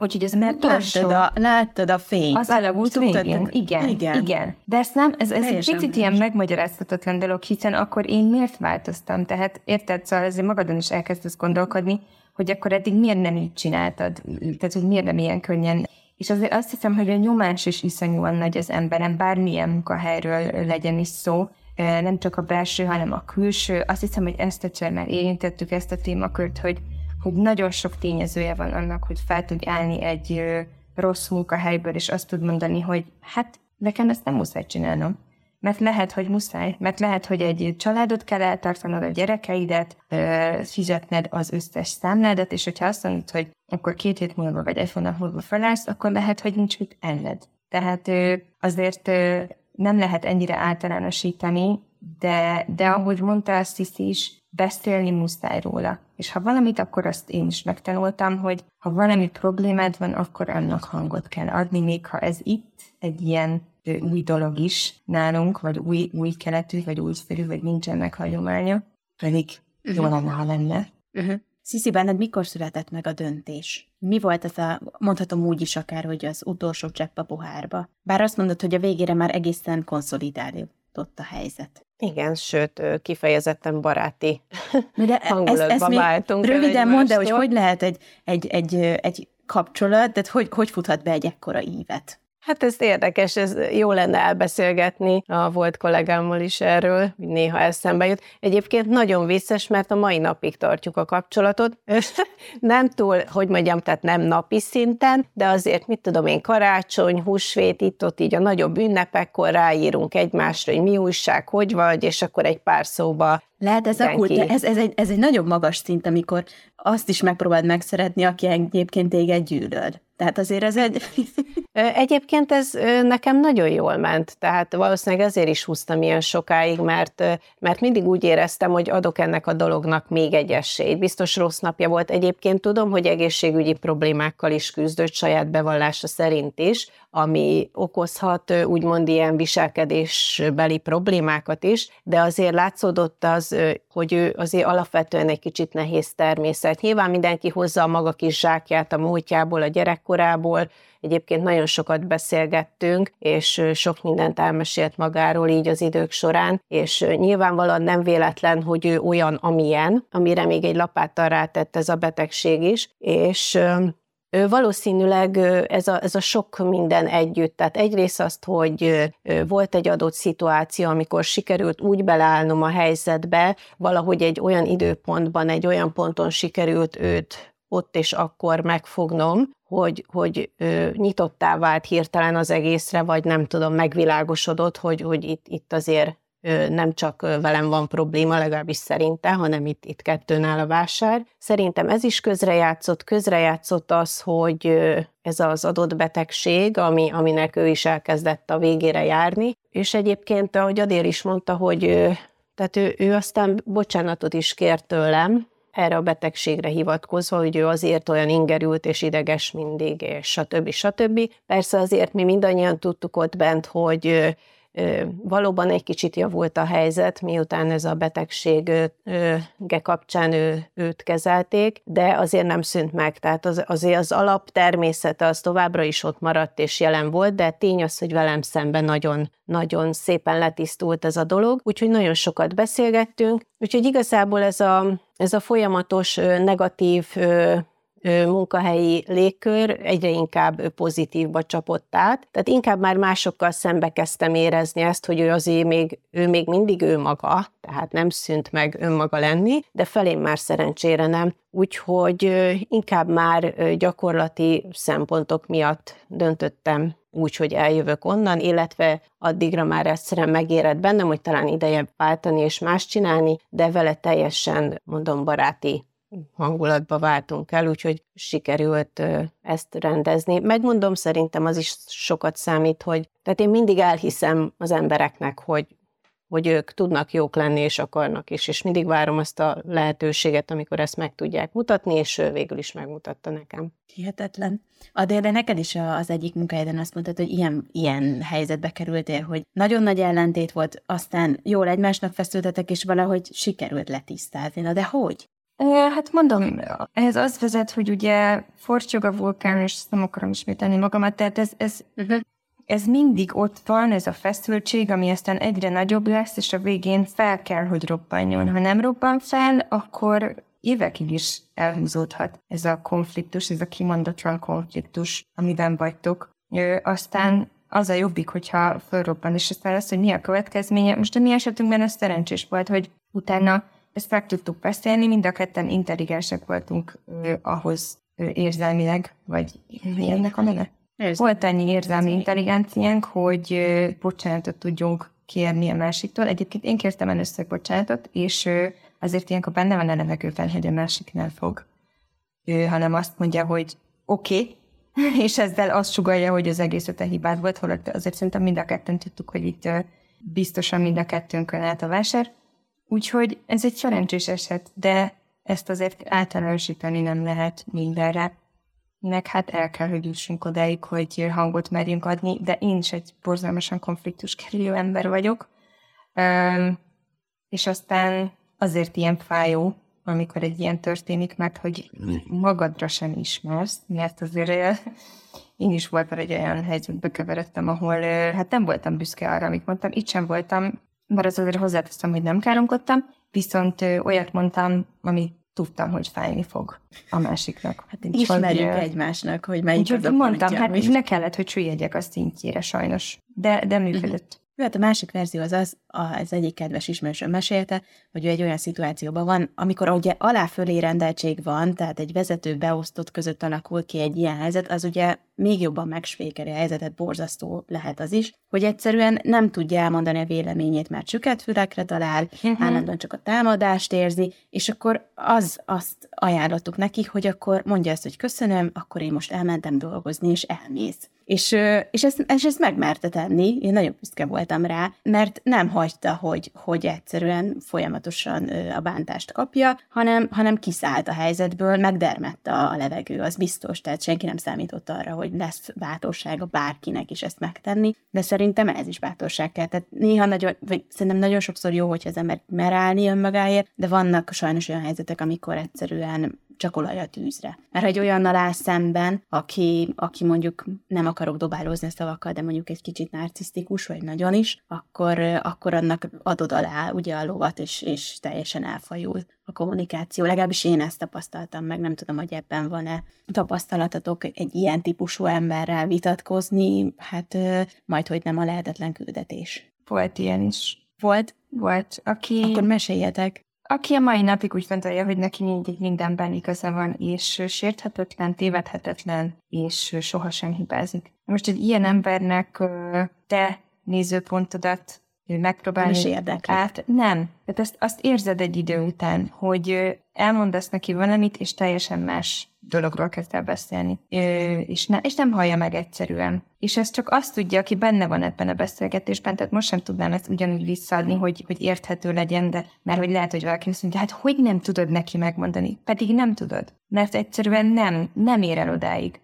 [SPEAKER 3] Úgyhogy ez mert
[SPEAKER 2] láttad a, láttad a fényt.
[SPEAKER 3] Az elavult végén. Igen, igen, igen. De ezt nem, ez, ez egy picit ilyen megmagyarázhatatlan dolog, hiszen akkor én miért változtam? Tehát érted, szóval ezért magadon is elkezdesz gondolkodni, hogy akkor eddig miért nem így csináltad? Tehát, hogy miért nem ilyen könnyen és azért azt hiszem, hogy a nyomás is iszonyúan nagy az emberen, bármilyen munkahelyről legyen is szó, nem csak a belső, hanem a külső. Azt hiszem, hogy ezt egyszer már érintettük ezt a témakört, hogy hogy nagyon sok tényezője van annak, hogy fel tud állni egy rossz munkahelyből, és azt tud mondani, hogy hát nekem ezt nem muszáj csinálnom. Mert lehet, hogy muszáj, mert lehet, hogy egy családot kell eltartanod, a gyerekeidet, fizetned az összes számládat, és hogyha azt mondod, hogy akkor két hét múlva vagy egy hónap múlva felállsz, akkor lehet, hogy nincs mit enned. Tehát azért nem lehet ennyire általánosítani, de, de ahogy mondta azt is, beszélni muszáj róla. És ha valamit, akkor azt én is megtanultam, hogy ha valami problémád van, akkor annak hangot kell adni, még ha ez itt egy ilyen új dolog is nálunk, vagy új, új keletű, vagy új szerű, vagy nincsenek hagyománya, pedig uh-huh. jó lenne, ha lenne.
[SPEAKER 2] Uh-huh. Sziszi, benned mikor született meg a döntés? Mi volt ez a, mondhatom úgy is akár, hogy az utolsó csepp a pohárba? Bár azt mondod, hogy a végére már egészen konszolidálódott a helyzet.
[SPEAKER 4] Igen, sőt, kifejezetten baráti de hangulatba ez, ez váltunk.
[SPEAKER 2] Röviden mondd, de hogy hogy lehet egy, egy, egy, egy kapcsolat, tehát hogy, hogy futhat be egy ekkora ívet?
[SPEAKER 4] Hát ez érdekes, ez jó lenne elbeszélgetni a volt kollégámmal is erről, néha eszembe jut. Egyébként nagyon vicces, mert a mai napig tartjuk a kapcsolatot. nem túl, hogy mondjam, tehát nem napi szinten, de azért, mit tudom én, karácsony, húsvét, itt-ott így a nagyobb ünnepekkor ráírunk egymásra, hogy mi újság, hogy vagy, és akkor egy pár szóba
[SPEAKER 2] lehet ez a kult, ez, ez, egy, ez egy nagyon magas szint, amikor azt is megpróbáld megszeretni, aki egyébként téged gyűlöl. Tehát azért ez egy...
[SPEAKER 4] Egyébként ez nekem nagyon jól ment, tehát valószínűleg ezért is húztam ilyen sokáig, mert, mert mindig úgy éreztem, hogy adok ennek a dolognak még egy esélyt. Biztos rossz napja volt. Egyébként tudom, hogy egészségügyi problémákkal is küzdött saját bevallása szerint is, ami okozhat úgymond ilyen viselkedésbeli problémákat is, de azért látszódott az, hogy ő azért alapvetően egy kicsit nehéz természet. Nyilván mindenki hozza a maga kis zsákját a múltjából, a gyerekkorából, Egyébként nagyon sokat beszélgettünk, és sok mindent elmesélt magáról így az idők során, és nyilvánvalóan nem véletlen, hogy ő olyan, amilyen, amire még egy lapáttal rátett ez a betegség is, és Valószínűleg ez a, ez a sok minden együtt, tehát egyrészt azt, hogy volt egy adott szituáció, amikor sikerült úgy beleállnom a helyzetbe, valahogy egy olyan időpontban, egy olyan ponton sikerült őt ott és akkor megfognom, hogy, hogy ö, nyitottá vált hirtelen az egészre, vagy nem tudom, megvilágosodott, hogy, hogy itt, itt azért nem csak velem van probléma, legalábbis szerinte, hanem itt, itt kettőnál a vásár. Szerintem ez is közrejátszott, közrejátszott az, hogy ez az adott betegség, ami, aminek ő is elkezdett a végére járni, és egyébként, ahogy Adél is mondta, hogy tehát ő, ő aztán bocsánatot is kért tőlem, erre a betegségre hivatkozva, hogy ő azért olyan ingerült és ideges mindig, és stb. stb. Persze azért mi mindannyian tudtuk ott bent, hogy Valóban egy kicsit javult a helyzet, miután ez a betegség kapcsán ő, őt kezelték, de azért nem szűnt meg. Tehát az, azért az alap természete az továbbra is ott maradt és jelen volt, de tény az, hogy velem szemben nagyon, nagyon szépen letisztult ez a dolog, úgyhogy nagyon sokat beszélgettünk, úgyhogy igazából ez a, ez a folyamatos negatív munkahelyi légkör egyre inkább pozitívba csapott át. Tehát inkább már másokkal szembe kezdtem érezni ezt, hogy ő azért még, ő még mindig ő maga, tehát nem szűnt meg önmaga lenni, de felém már szerencsére nem. Úgyhogy inkább már gyakorlati szempontok miatt döntöttem úgy, hogy eljövök onnan, illetve addigra már egyszerűen megérett bennem, hogy talán ideje váltani és más csinálni, de vele teljesen, mondom, baráti hangulatba váltunk el, úgyhogy sikerült ezt rendezni. Megmondom, szerintem az is sokat számít, hogy tehát én mindig elhiszem az embereknek, hogy hogy ők tudnak jók lenni, és akarnak is, és mindig várom azt a lehetőséget, amikor ezt meg tudják mutatni, és ő végül is megmutatta nekem.
[SPEAKER 2] Hihetetlen. Adél, de neked is az egyik munkahelyeden azt mondtad, hogy ilyen, ilyen helyzetbe kerültél, hogy nagyon nagy ellentét volt, aztán jól egymásnak feszültetek, és valahogy sikerült letisztázni. Na de hogy?
[SPEAKER 3] Hát mondom, ez az vezet, hogy ugye fortyog a vulkán, és nem akarom ismételni magamat, tehát ez, ez, uh-huh. ez mindig ott van, ez a feszültség, ami aztán egyre nagyobb lesz, és a végén fel kell, hogy robbanjon. Ha nem robban fel, akkor évekig is elhúzódhat ez a konfliktus, ez a kimondatlan konfliktus, amiben vagytok. Aztán az a jobbik, hogyha fölrobban, és aztán lesz, hogy mi a következménye. Most a mi esetünkben ez szerencsés volt, hogy utána ezt meg tudtuk beszélni, mind a ketten intelligensek voltunk ö, ahhoz ö, érzelmileg, vagy mi ennek a neve? Volt ennyi érzelmi intelligenciánk, hogy ö, bocsánatot tudjunk kérni a másiktól. Egyébként én kértem először bocsánatot, és ö, azért ilyenkor benne van a levegőben, hogy a másiknál fog, ö, hanem azt mondja, hogy oké, okay, és ezzel azt sugalja, hogy az egész öte hibád volt, holott azért szerintem mind a ketten tudtuk, hogy itt biztosan mind a kettőnkön állt a vásár. Úgyhogy ez egy szerencsés eset, de ezt azért általánosítani nem lehet mindenre. Meg hát el kell, hogy jussunk odáig, hogy hangot merjünk adni, de én is egy borzalmasan konfliktus kerülő ember vagyok. Um, és aztán azért ilyen fájó, amikor egy ilyen történik, mert hogy magadra sem ismersz, mert azért én is voltam egy olyan helyzetbe keveredtem, ahol hát nem voltam büszke arra, amit mondtam, itt sem voltam, mert az azért hozzáteszem, hogy nem káromkodtam, viszont olyat mondtam, ami tudtam, hogy fájni fog a másiknak.
[SPEAKER 2] Hát ismerjük
[SPEAKER 3] hogy,
[SPEAKER 2] egymásnak, hogy melyik
[SPEAKER 3] az a Mondtam, hát ne kellett, hogy süllyedjek a szintjére sajnos, de, de működött.
[SPEAKER 2] Jó, hát a másik verzió az az, az egyik kedves ismerősöm mesélte, hogy ő egy olyan szituációban van, amikor ugye alá-fölé rendeltség van, tehát egy vezető beosztott között alakul ki egy ilyen helyzet, az ugye még jobban megsvékeli a helyzetet, borzasztó lehet az is, hogy egyszerűen nem tudja elmondani a véleményét, mert csüket fülekre talál, uh-huh. állandóan csak a támadást érzi, és akkor az azt ajánlottuk neki, hogy akkor mondja ezt, hogy köszönöm, akkor én most elmentem dolgozni, és elmész. És, és, ezt, és ezt megmerte tenni, én nagyon büszke voltam rá, mert nem hagyta, hogy, hogy egyszerűen folyamatosan a bántást kapja, hanem, hanem kiszállt a helyzetből, megdermette a levegő, az biztos, tehát senki nem számított arra, hogy lesz bátorsága bárkinek is ezt megtenni, de szerintem ez is bátorság kell. Tehát néha nagyon, vagy szerintem nagyon sokszor jó, hogyha az ember mer állni önmagáért, de vannak sajnos olyan helyzetek, amikor egyszerűen csak olaj a tűzre. Mert egy olyannal áll szemben, aki, aki mondjuk nem akarok dobálózni a szavakkal, de mondjuk egy kicsit narcisztikus, vagy nagyon is, akkor, akkor annak adod alá ugye a lovat, és, és teljesen elfajul a kommunikáció. Legalábbis én ezt tapasztaltam meg, nem tudom, hogy ebben van-e tapasztalatatok egy ilyen típusú emberrel vitatkozni, hát majd, hogy nem a lehetetlen küldetés.
[SPEAKER 3] Volt ilyen is.
[SPEAKER 2] Volt?
[SPEAKER 3] Volt, aki...
[SPEAKER 2] Akkor meséljetek
[SPEAKER 3] aki a mai napig úgy gondolja, hogy neki mindig mindenben igaza van, és sérthetetlen, tévedhetetlen, és sohasem hibázik. Most egy ilyen embernek te nézőpontodat megpróbálni
[SPEAKER 2] nem is érdekli. át.
[SPEAKER 3] Nem. Tehát ezt, azt érzed egy idő után, hogy elmondasz neki valamit, és teljesen más dologról kezd el beszélni. És, ne, és nem hallja meg egyszerűen. És ez csak azt tudja, aki benne van ebben a beszélgetésben, tehát most sem tudnám ezt ugyanúgy visszaadni, hogy, hogy érthető legyen, de mert hogy lehet, hogy valaki azt mondja, hát hogy nem tudod neki megmondani? Pedig nem tudod. Mert egyszerűen nem, nem ér el odáig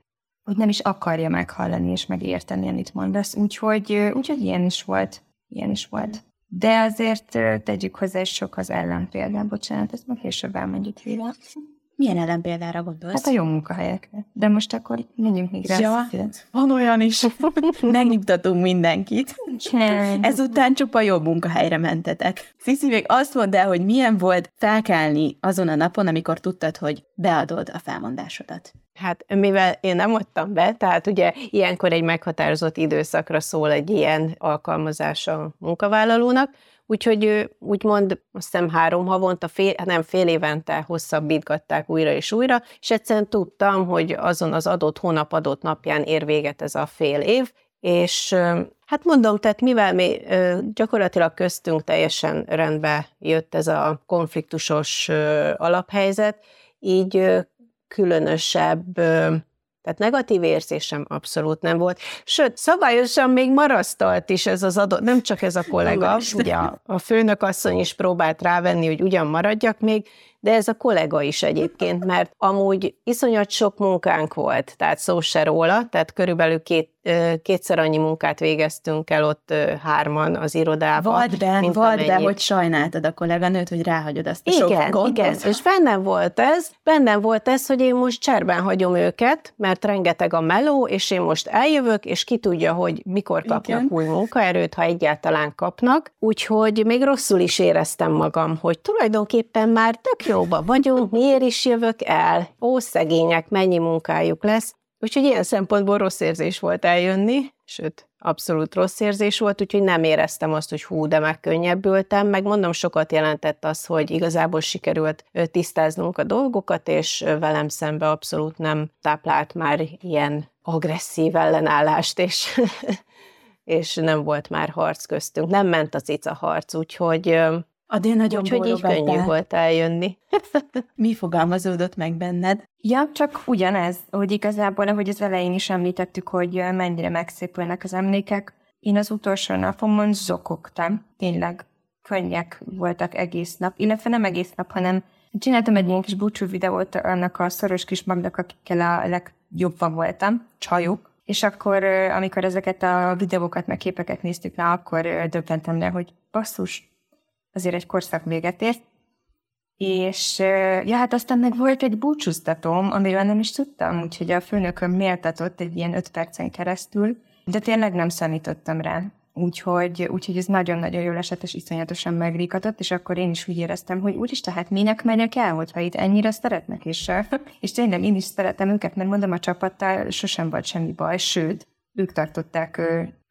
[SPEAKER 3] hogy nem is akarja meghallani és megérteni, amit mondasz. Úgyhogy, úgyhogy ilyen is volt. Ilyen is volt. De azért tegyük hozzá, és sok az ellenpéldán, bocsánat, ezt meg később elmondjuk végre.
[SPEAKER 2] Milyen ellenpéldára gondolsz?
[SPEAKER 3] Hát a jó munkahelyekre. De most akkor menjünk még rá.
[SPEAKER 2] Ja, van olyan is. Megnyugtatunk mindenkit. Ezután csupa jobb munkahelyre mentetek. Sziszi, még azt mondd el, hogy milyen volt felkelni azon a napon, amikor tudtad, hogy beadod a felmondásodat.
[SPEAKER 4] Hát mivel én nem adtam be, tehát ugye ilyenkor egy meghatározott időszakra szól egy ilyen alkalmazás a munkavállalónak, úgyhogy ő úgymond azt hiszem három havonta, fél, nem fél évente hosszabbítgatták újra és újra, és egyszerűen tudtam, hogy azon az adott hónap adott napján ér véget ez a fél év, és hát mondom, tehát mivel mi gyakorlatilag köztünk teljesen rendbe jött ez a konfliktusos alaphelyzet, így különösebb, tehát negatív érzésem abszolút nem volt. Sőt, szabályosan még marasztalt is ez az adott, nem csak ez a kollega, ugye a, a főnök asszony is próbált rávenni, hogy ugyan maradjak még, de ez a kollega is egyébként, mert amúgy iszonyat sok munkánk volt, tehát szó se róla, tehát körülbelül két, kétszer annyi munkát végeztünk el ott hárman az irodában.
[SPEAKER 2] Vad be, vad be, hogy sajnáltad a kolléganőt, hogy ráhagyod azt a
[SPEAKER 4] igen,
[SPEAKER 2] sok
[SPEAKER 4] Igen, és bennem volt ez, bennem volt ez, hogy én most cserben hagyom őket, mert rengeteg a meló, és én most eljövök, és ki tudja, hogy mikor kapnak igen. új munkaerőt, ha egyáltalán kapnak. Úgyhogy még rosszul is éreztem magam, hogy tulajdonképpen már tök jóba vagyunk, miért is jövök el? Ó, szegények, mennyi munkájuk lesz. Úgyhogy ilyen szempontból rossz érzés volt eljönni, sőt, abszolút rossz érzés volt, úgyhogy nem éreztem azt, hogy hú, de megkönnyebbültem, meg mondom, sokat jelentett az, hogy igazából sikerült tisztáznunk a dolgokat, és velem szembe abszolút nem táplált már ilyen agresszív ellenállást, és, és nem volt már harc köztünk. Nem ment a cica harc, úgyhogy
[SPEAKER 2] Adél nagyon
[SPEAKER 4] Úgyhogy így könnyű volt eljönni.
[SPEAKER 2] Mi fogalmazódott meg benned?
[SPEAKER 3] Ja, csak ugyanez, hogy igazából, ahogy az elején is említettük, hogy mennyire megszépülnek az emlékek. Én az utolsó napomon zokogtam, tényleg könnyek voltak egész nap, illetve nem egész nap, hanem csináltam egy ilyen kis búcsú videót annak a szoros kis magnak, akikkel a legjobban voltam, csajok, és akkor, amikor ezeket a videókat, meg képeket néztük, na, akkor döbbentem le, hogy basszus, azért egy korszak véget ért, és ja, hát aztán meg volt egy búcsúztatóm, amiről nem is tudtam, úgyhogy a főnököm méltatott egy ilyen öt percen keresztül, de tényleg nem számítottam rá. Úgyhogy, úgyhogy ez nagyon-nagyon jól esett, és iszonyatosan megríkatott, és akkor én is úgy éreztem, hogy úgyis, tehát minek megyek el, hogyha itt ennyire szeretnek, és, és tényleg én is szeretem őket, mert mondom, a csapattal sosem volt semmi baj, sőt, ők tartották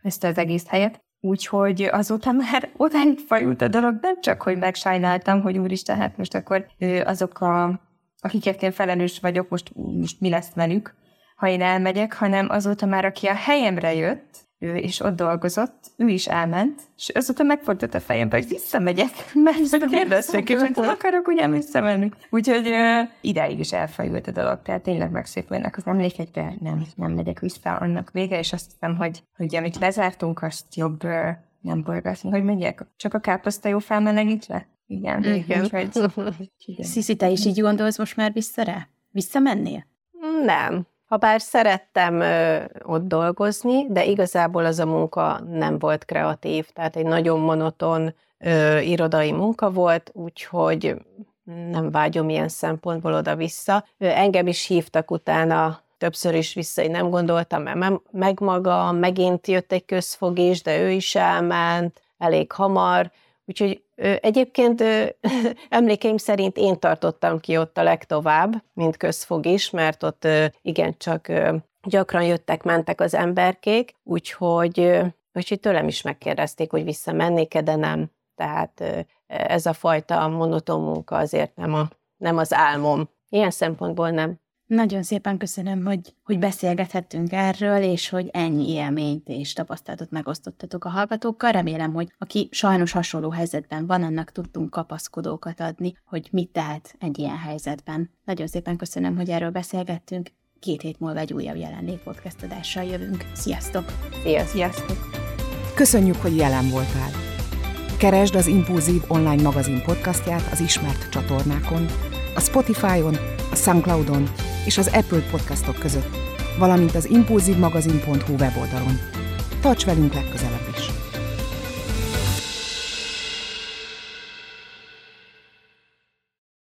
[SPEAKER 3] ezt az egész helyet. Úgyhogy azóta már odáig fajult a dolog, nem csak, hogy megsajnáltam, hogy úristen, hát most akkor azok a, akikért én felelős vagyok, most, most mi lesz velük, ha én elmegyek, hanem azóta már, aki a helyemre jött, ő is ott dolgozott, ő is elment, és azóta megfordult a fejembe, hogy visszamegyek, mert kérdezték, hogy akarok ugye visszamenni. Úgyhogy uh, ideig is elfajult a dolog, tehát tényleg megszépülnek az emlékek, de nem, nem megyek vissza annak vége, és azt hiszem, hogy, hogy amit lezártunk, azt jobb uh, nem borgatni, hogy megyek, csak a káposzta jó felmelegítve? Igen. Igen. Úgyhogy,
[SPEAKER 2] Sziszi, te is így gondolsz most már vissza rá? Visszamennél?
[SPEAKER 4] Nem. Habár szerettem ö, ott dolgozni, de igazából az a munka nem volt kreatív, tehát egy nagyon monoton ö, irodai munka volt, úgyhogy nem vágyom ilyen szempontból oda-vissza. Ö, engem is hívtak utána többször is vissza, én nem gondoltam meg maga, megint jött egy közfogés, de ő is elment elég hamar, úgyhogy Egyébként emlékeim szerint én tartottam ki ott a legtovább, mint közfog is, mert ott igencsak gyakran jöttek, mentek az emberkék, úgyhogy, úgyhogy tőlem is megkérdezték, hogy visszamennék-e, de nem. Tehát ez a fajta monoton munka azért nem, a, nem az álmom. Ilyen szempontból nem.
[SPEAKER 2] Nagyon szépen köszönöm, hogy, hogy beszélgethettünk erről, és hogy ennyi élményt és tapasztalatot megosztottatok a hallgatókkal. Remélem, hogy aki sajnos hasonló helyzetben van, annak tudtunk kapaszkodókat adni, hogy mit tehet egy ilyen helyzetben. Nagyon szépen köszönöm, hogy erről beszélgettünk. Két hét múlva egy újabb jelenlét podcast adással jövünk. Sziasztok!
[SPEAKER 3] Sziasztok! Sziasztok!
[SPEAKER 1] Köszönjük, hogy jelen voltál! Keresd az Impulzív online magazin podcastját az ismert csatornákon, a Spotify-on, a Soundcloud-on és az Apple podcastok között, valamint az impulzívmagazin.hu weboldalon. Tarts velünk legközelebb is!